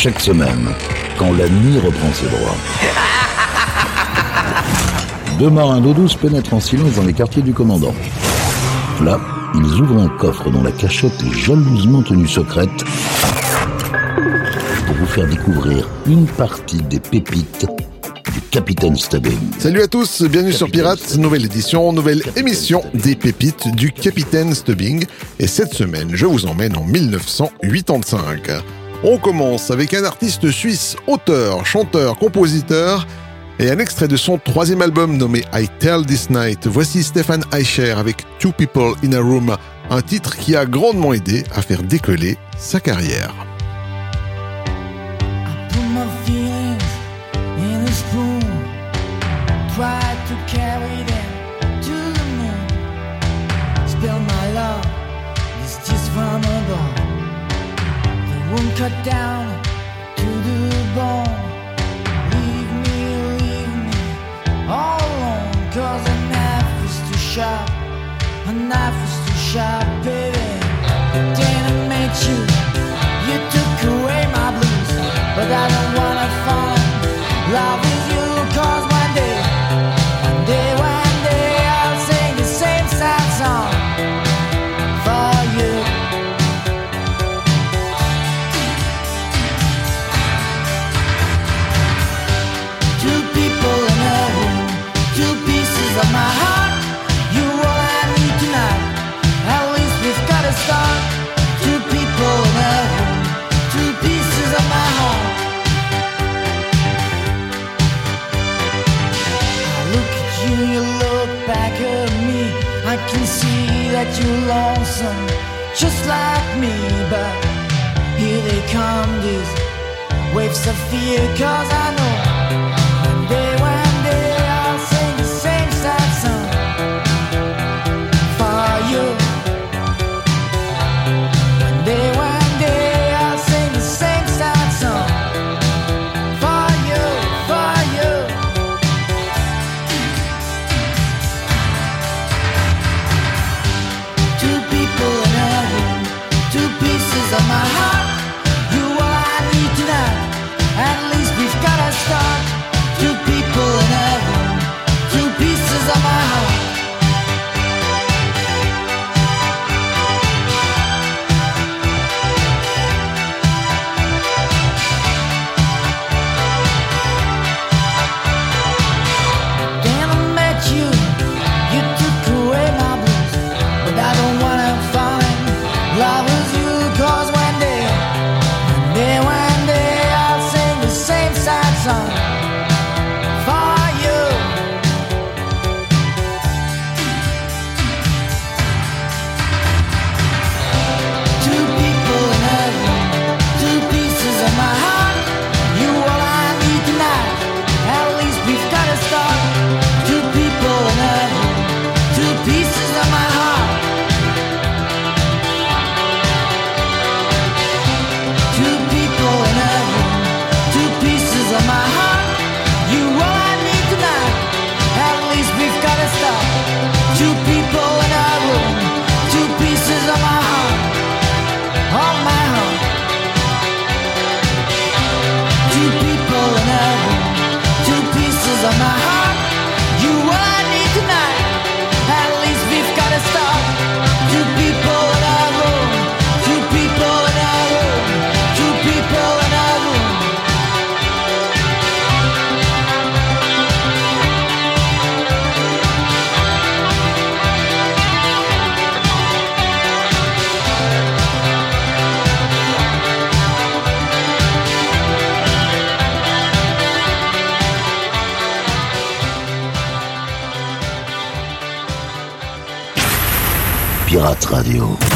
Chaque semaine, quand la nuit reprend ses droits. Deux marins d'eau douce pénètrent en silence dans les quartiers du commandant. Là, ils ouvrent un coffre dont la cachette est jalousement tenue secrète pour vous faire découvrir une partie des pépites du Capitaine Stubbing. Salut à tous, bienvenue sur Pirates, nouvelle édition, nouvelle émission des pépites du Capitaine Stubbing. Et cette semaine, je vous emmène en 1985. On commence avec un artiste suisse, auteur, chanteur, compositeur et un extrait de son troisième album nommé I Tell This Night. Voici Stéphane Eicher avec Two People in a Room, un titre qui a grandement aidé à faire décoller sa carrière. The wound cut down to the bone. Leave me, leave me all alone. Cause a knife is too sharp. A knife is too sharp, baby. Then I met you. You took away my blues, but I don't wanna in love back of me. I can see that you're lonesome, just like me. But here they come, these waves of fear, cause I know. Radio.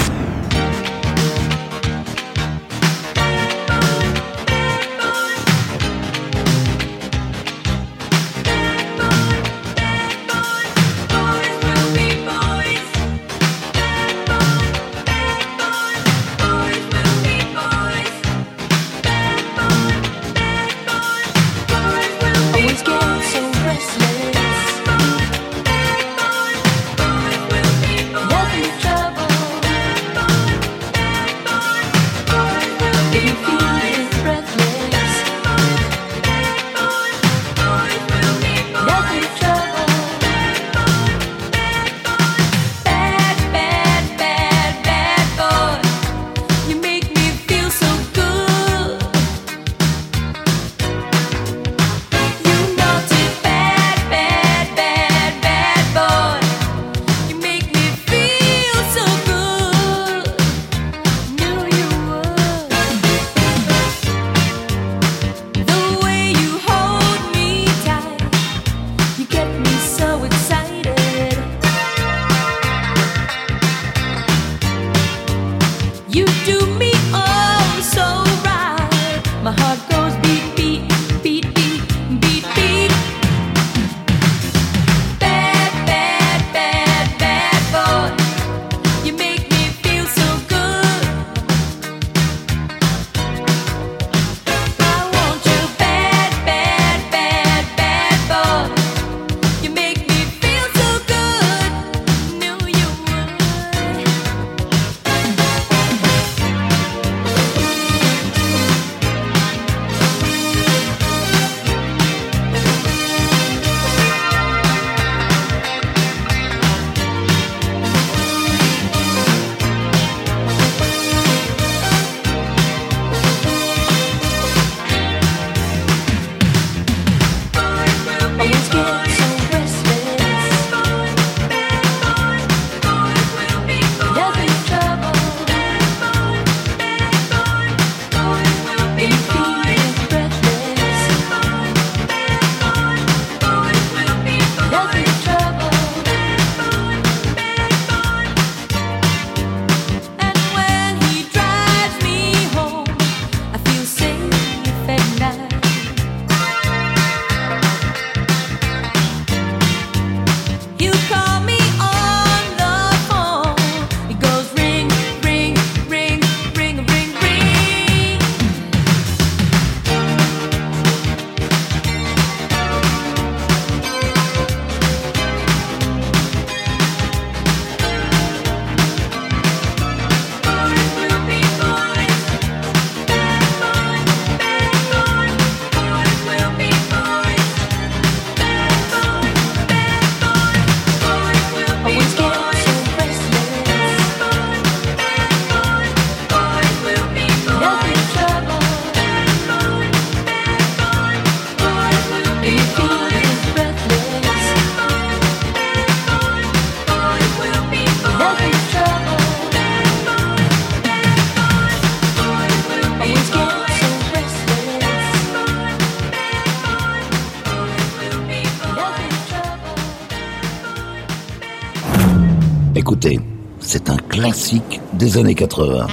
Écoutez, c'est un classique des années 80.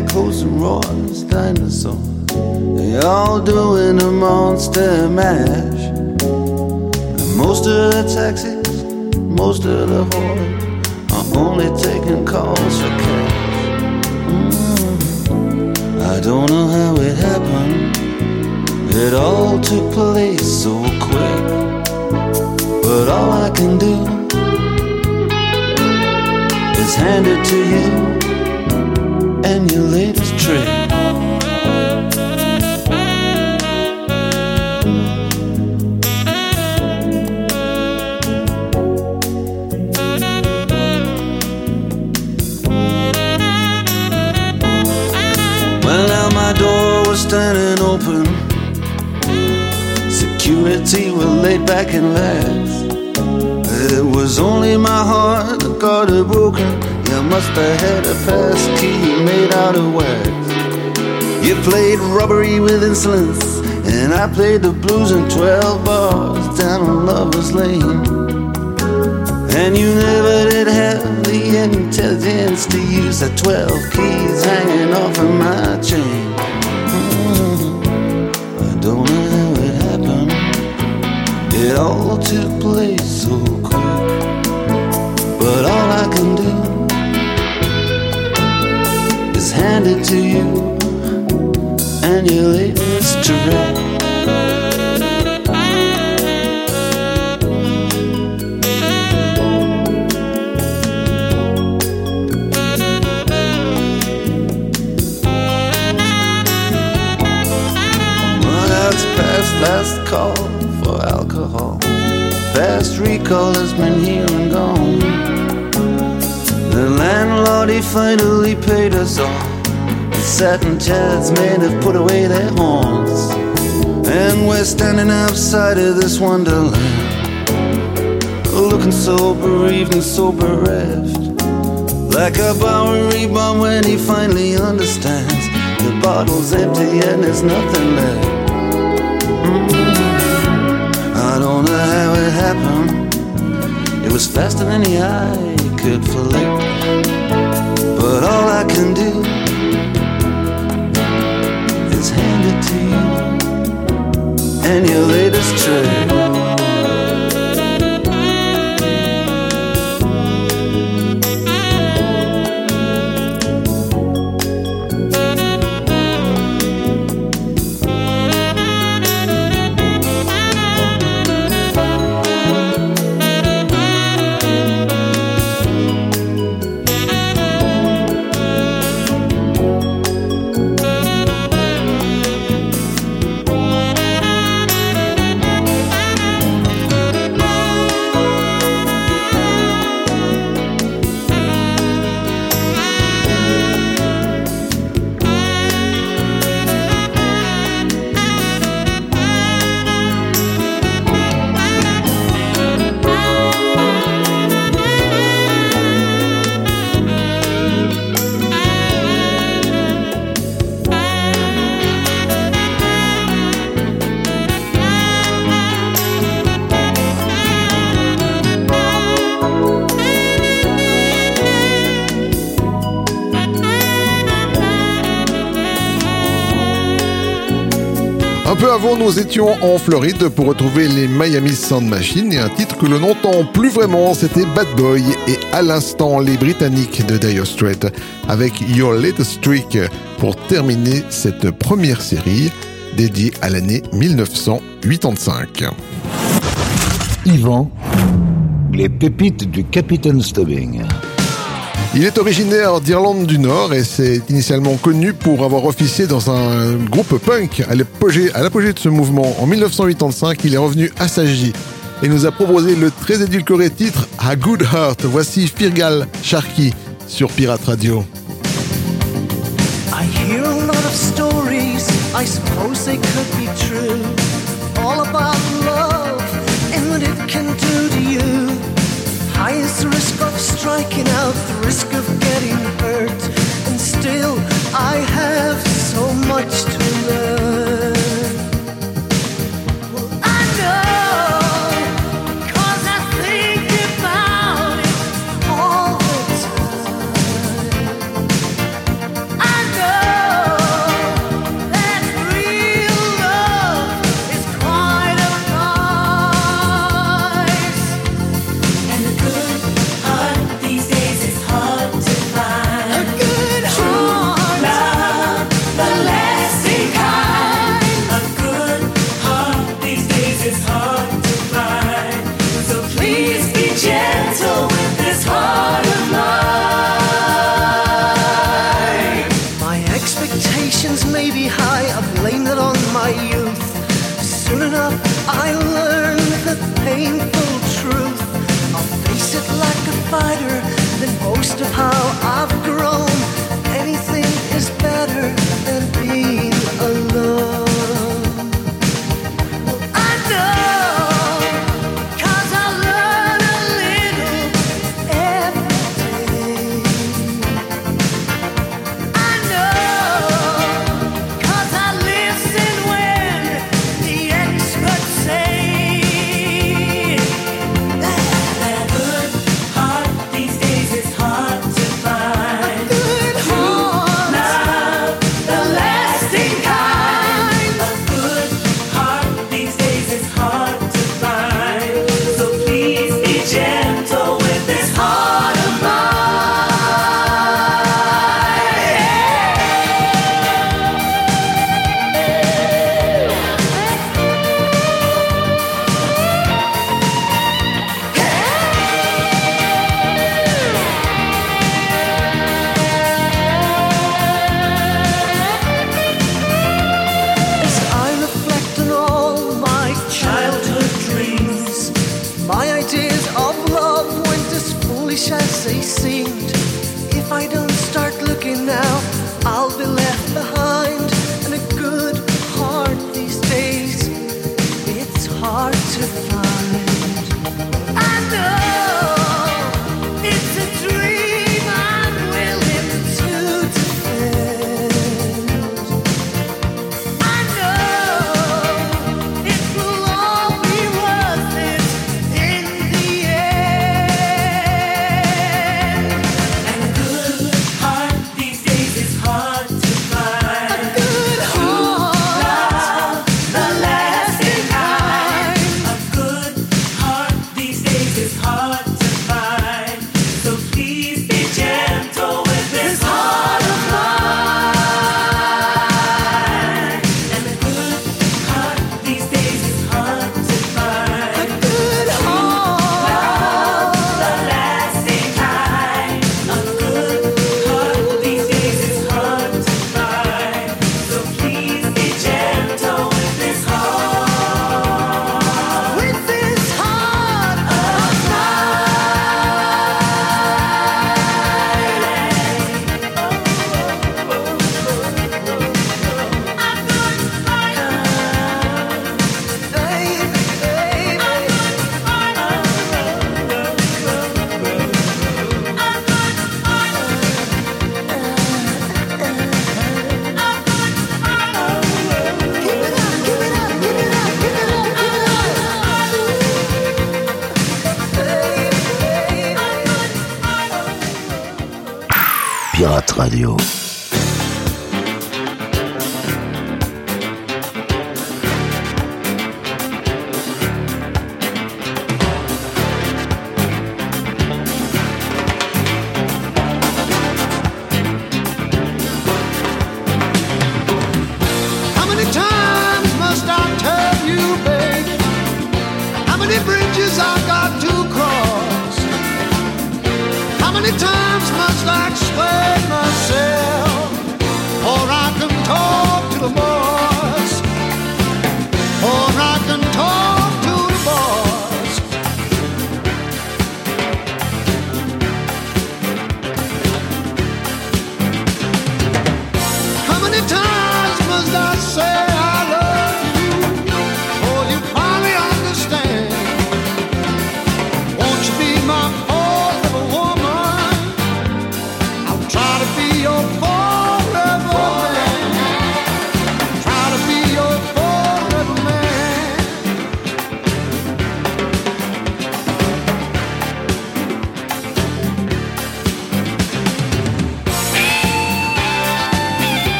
Echoes and roars, dinosaurs, they all doing a monster mash. And most of the taxis, most of the whores are only taking calls for cash. Mm. I don't know how it happened. It all took place so quick. But all I can do is hand it to you and your latest trick. Well, now my door was standing open. Security were laid back and lax. It was only my heart that got it broken. Must have had a pass key made out of wax. You played robbery with insolence, and I played the blues in 12 bars down on Lover's Lane. And you never did have the intelligence to use the 12 keys hanging off of my chain. Mm, I don't know how it happened. It all took place so hand it to you and latest trick. Well, that's past last call for alcohol. Fast recall has been here and gone. The landlord, he finally paid us all. The satin chairs men have put away their horns. And we're standing outside of this wonderland. Looking so bereaved and so bereft. Like a Bowery bum when he finally understands. The bottle's empty and there's nothing left. Mm-hmm. I don't know how it happened. It was faster than the eye could flick. But all I can do and your latest trick. peu avant, nous étions en Floride pour retrouver les Miami Sound Machine et un titre que l'on n'entend plus vraiment, c'était Bad Boy et à l'instant les Britanniques de Dire Straits avec Your Latest Trick pour terminer cette première série dédiée à l'année 1985. Yvan, les pépites du Capitaine Stubbing. Il est originaire d'Irlande du Nord et c'est initialement connu pour avoir officié dans un groupe punk. À l'apogée de ce mouvement, en 1985, il est revenu à Sagi et nous a proposé le très édulcoré titre A Good Heart. Voici Firgal Sharky sur Pirate Radio. I hear a lot of stories, I suppose they could be true. All about love and what it can do to you. High is the risk of striking out. risk of getting hurt, and still I have so much to learn.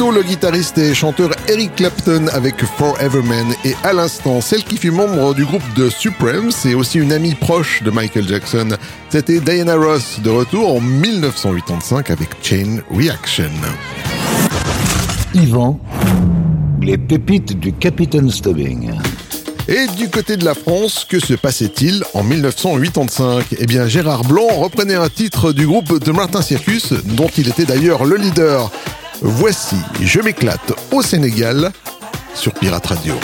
le guitariste et chanteur Eric Clapton avec Forever Man et à l'instant celle qui fut membre du groupe de Supremes et aussi une amie proche de Michael Jackson. C'était Diana Ross de retour en 1985 avec Chain Reaction. Yvan, les pépites du Capitaine Stubbing. Et du côté de la France, que se passait-il en 1985 Eh bien, Gérard Blanc reprenait un titre du groupe de Martin Circus, dont il était d'ailleurs le leader. Voici Je m'éclate au Sénégal sur Pirate Radio.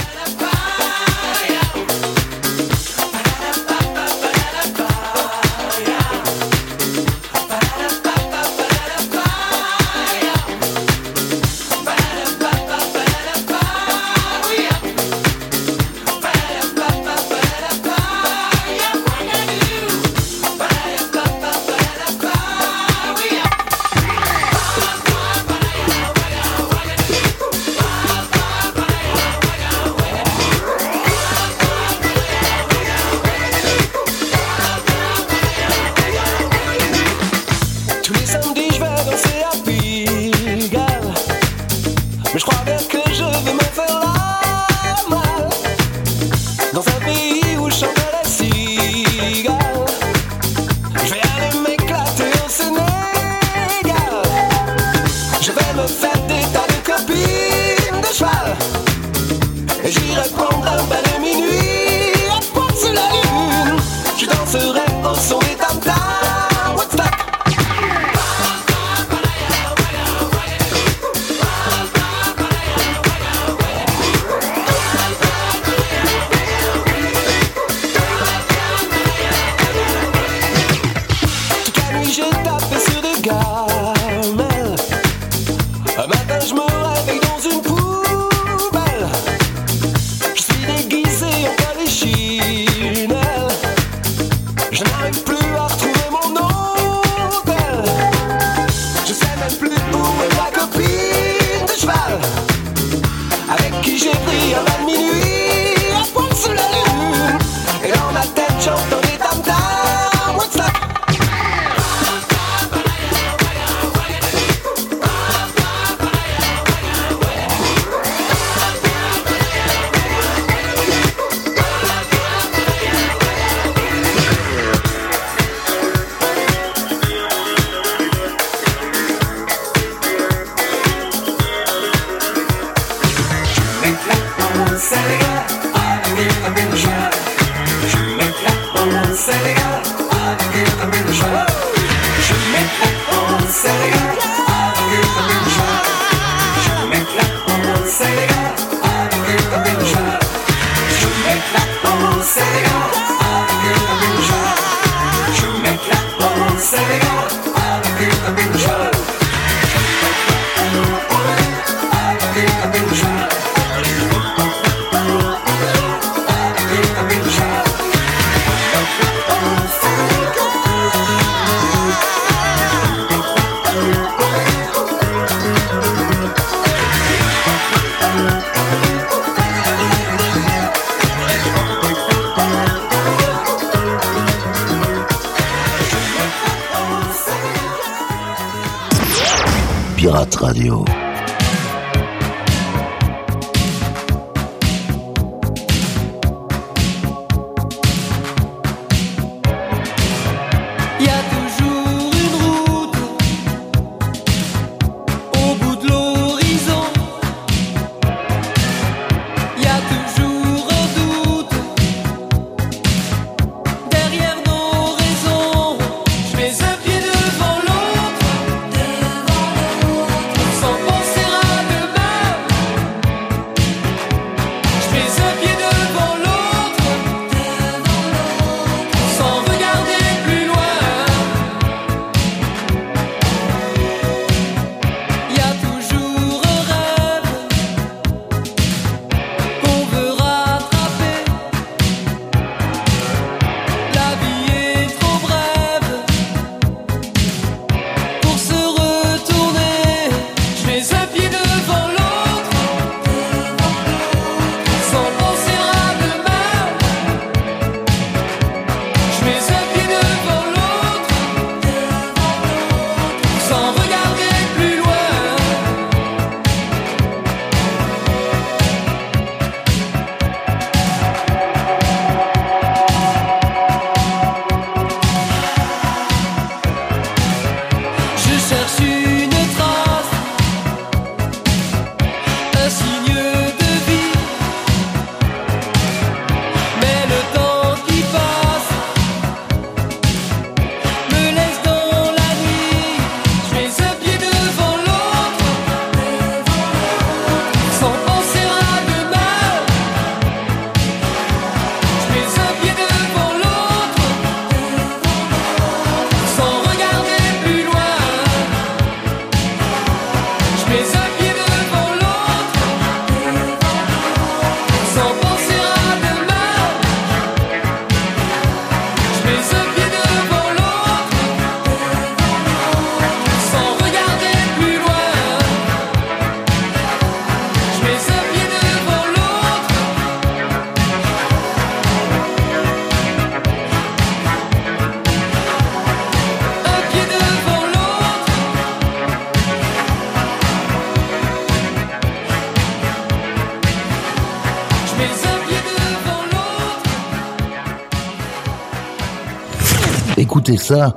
ça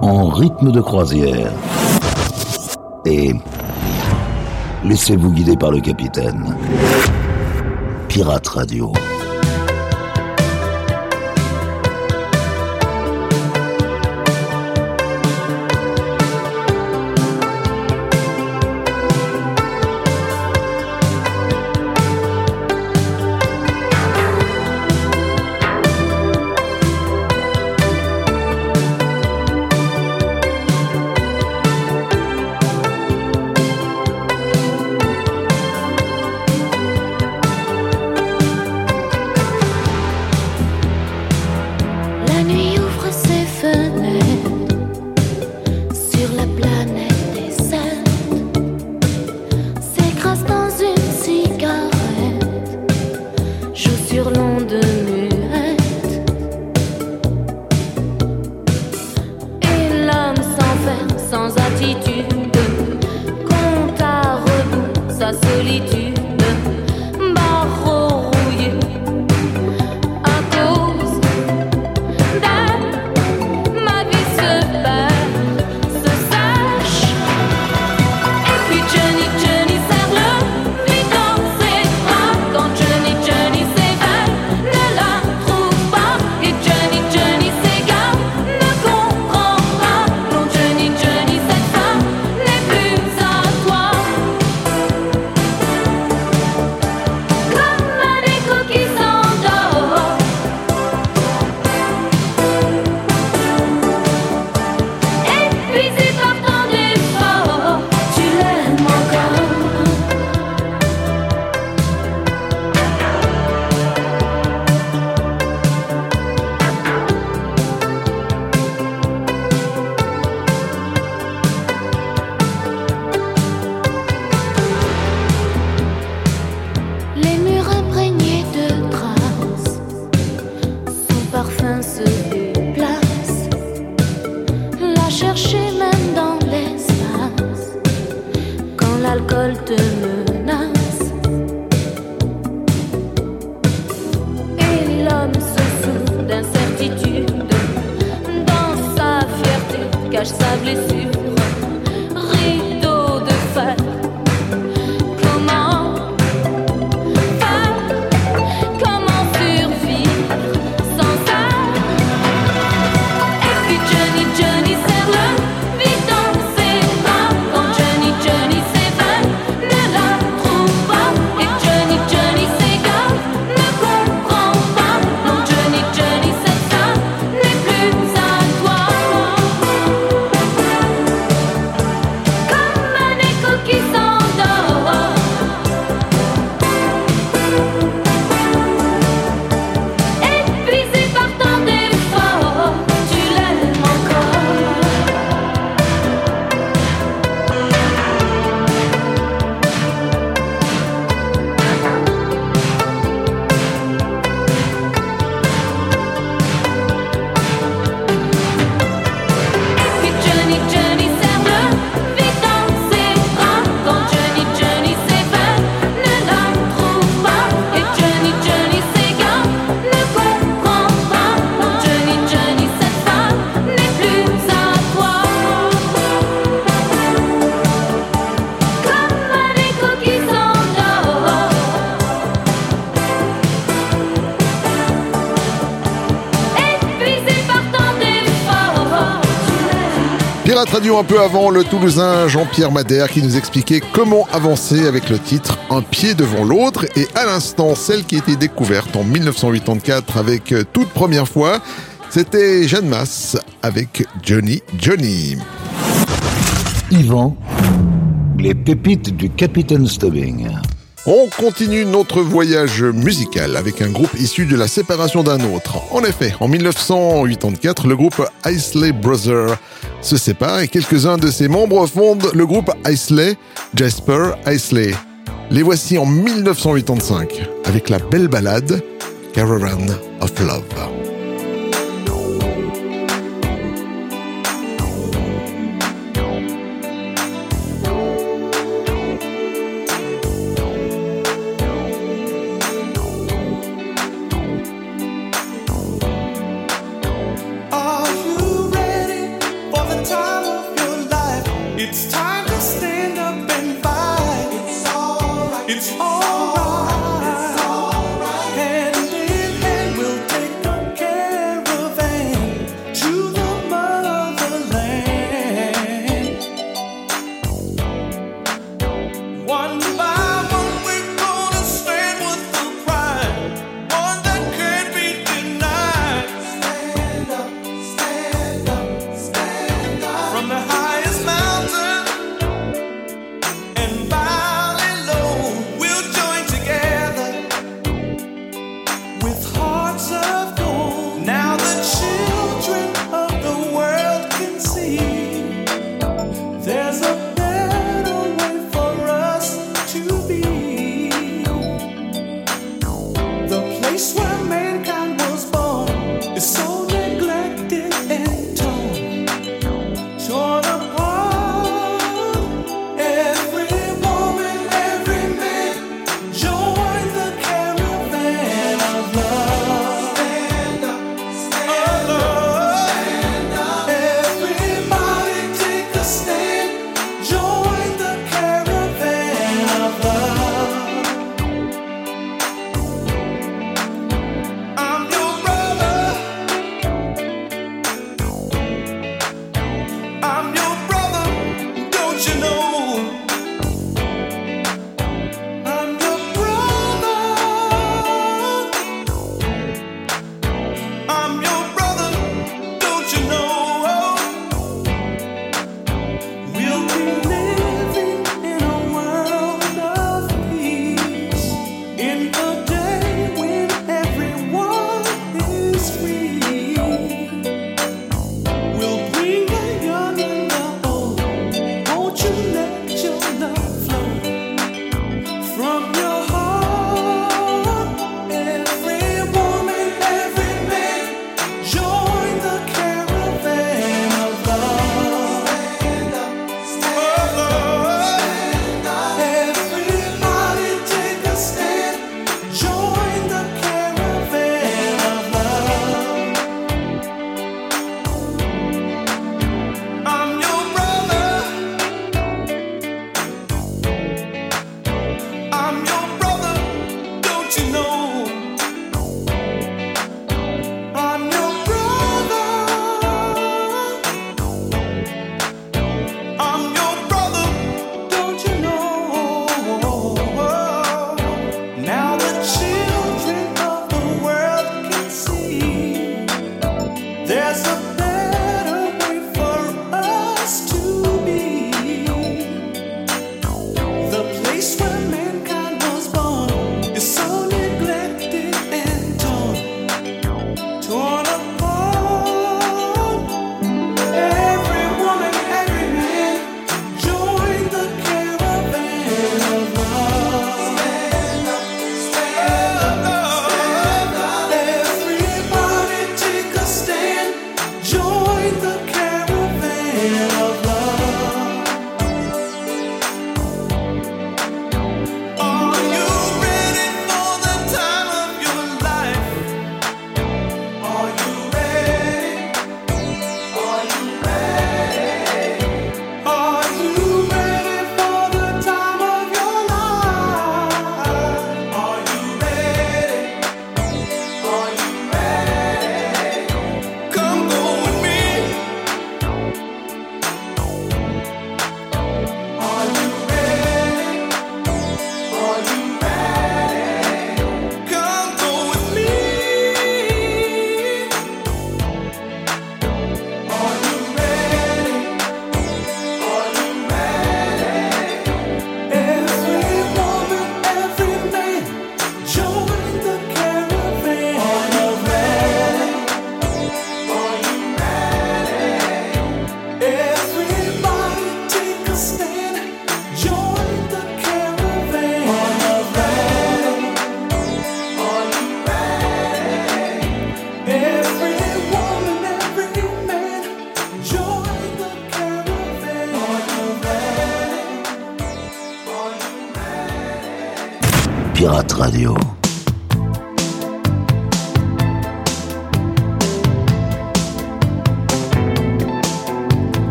en rythme de croisière. Et laissez-vous guider par le capitaine. Pirate Radio. la traduire un peu avant le Toulousain Jean-Pierre Madère qui nous expliquait comment avancer avec le titre Un pied devant l'autre et à l'instant celle qui était découverte en 1984 avec euh, toute première fois, c'était Jeanne Masse avec Johnny Johnny. Yvan, les pépites du Capitaine Stubbing. On continue notre voyage musical avec un groupe issu de la séparation d'un autre. En effet, en 1984, le groupe Isley Brothers se séparent et quelques-uns de ses membres fondent le groupe Isley, Jasper Isley. Les voici en 1985 avec la belle ballade Caravan of Love. It's time.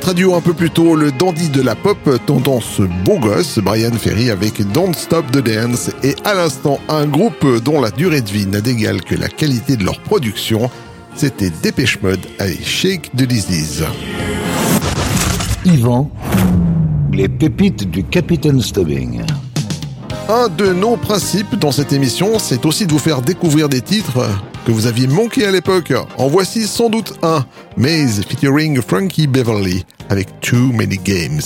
Pirate un peu plus tôt, le dandy de la pop, tendance beau gosse, Brian Ferry avec Don't Stop the Dance et à l'instant un groupe dont la durée de vie n'a d'égal que la qualité de leur production, c'était Dépêche Mode avec Shake the Disease. Yvan, les pépites du Capitaine Stubbing. Un de nos principes dans cette émission, c'est aussi de vous faire découvrir des titres que vous aviez manqué à l'époque. En voici sans doute un, Maze featuring Frankie Beverly avec Too Many Games.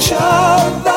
Child.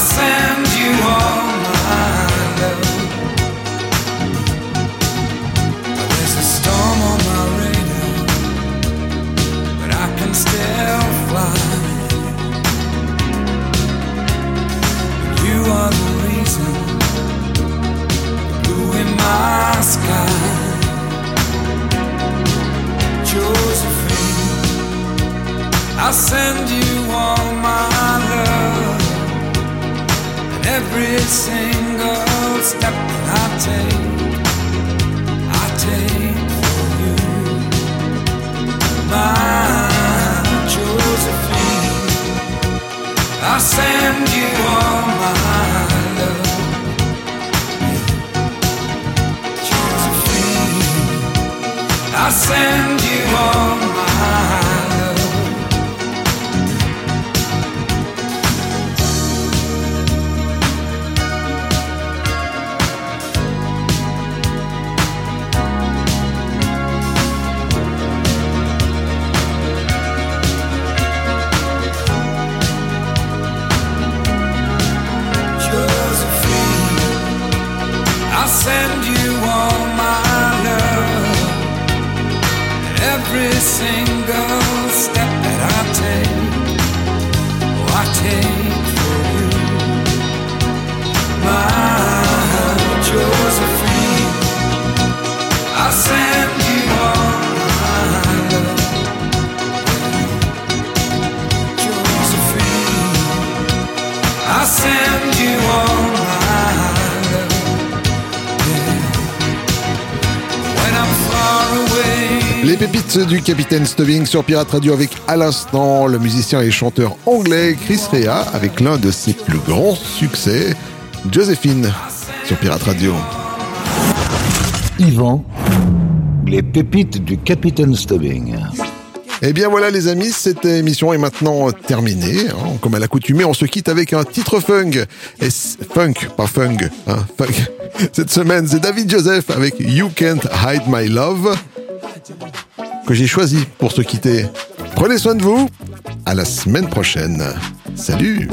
Send you all my love. There's a storm on my radar, but I can still fly. You are the reason, blue in my sky. Josephine, I send you every single step I take, I take for you, my Josephine. I send you all my love, Josephine. I send you all Les pépites du Capitaine Stubbing sur Pirate Radio avec à l'instant le musicien et chanteur anglais Chris Rea avec l'un de ses plus grands succès, Joséphine sur Pirate Radio. Yvan, les pépites du Capitaine Stubbing. Eh bien voilà les amis, cette émission est maintenant terminée. hein. Comme à l'accoutumée, on se quitte avec un titre funk. Et funk, pas funk, hein, funk. Cette semaine, c'est David Joseph avec You Can't Hide My Love que j'ai choisi pour se quitter. Prenez soin de vous. À la semaine prochaine. Salut.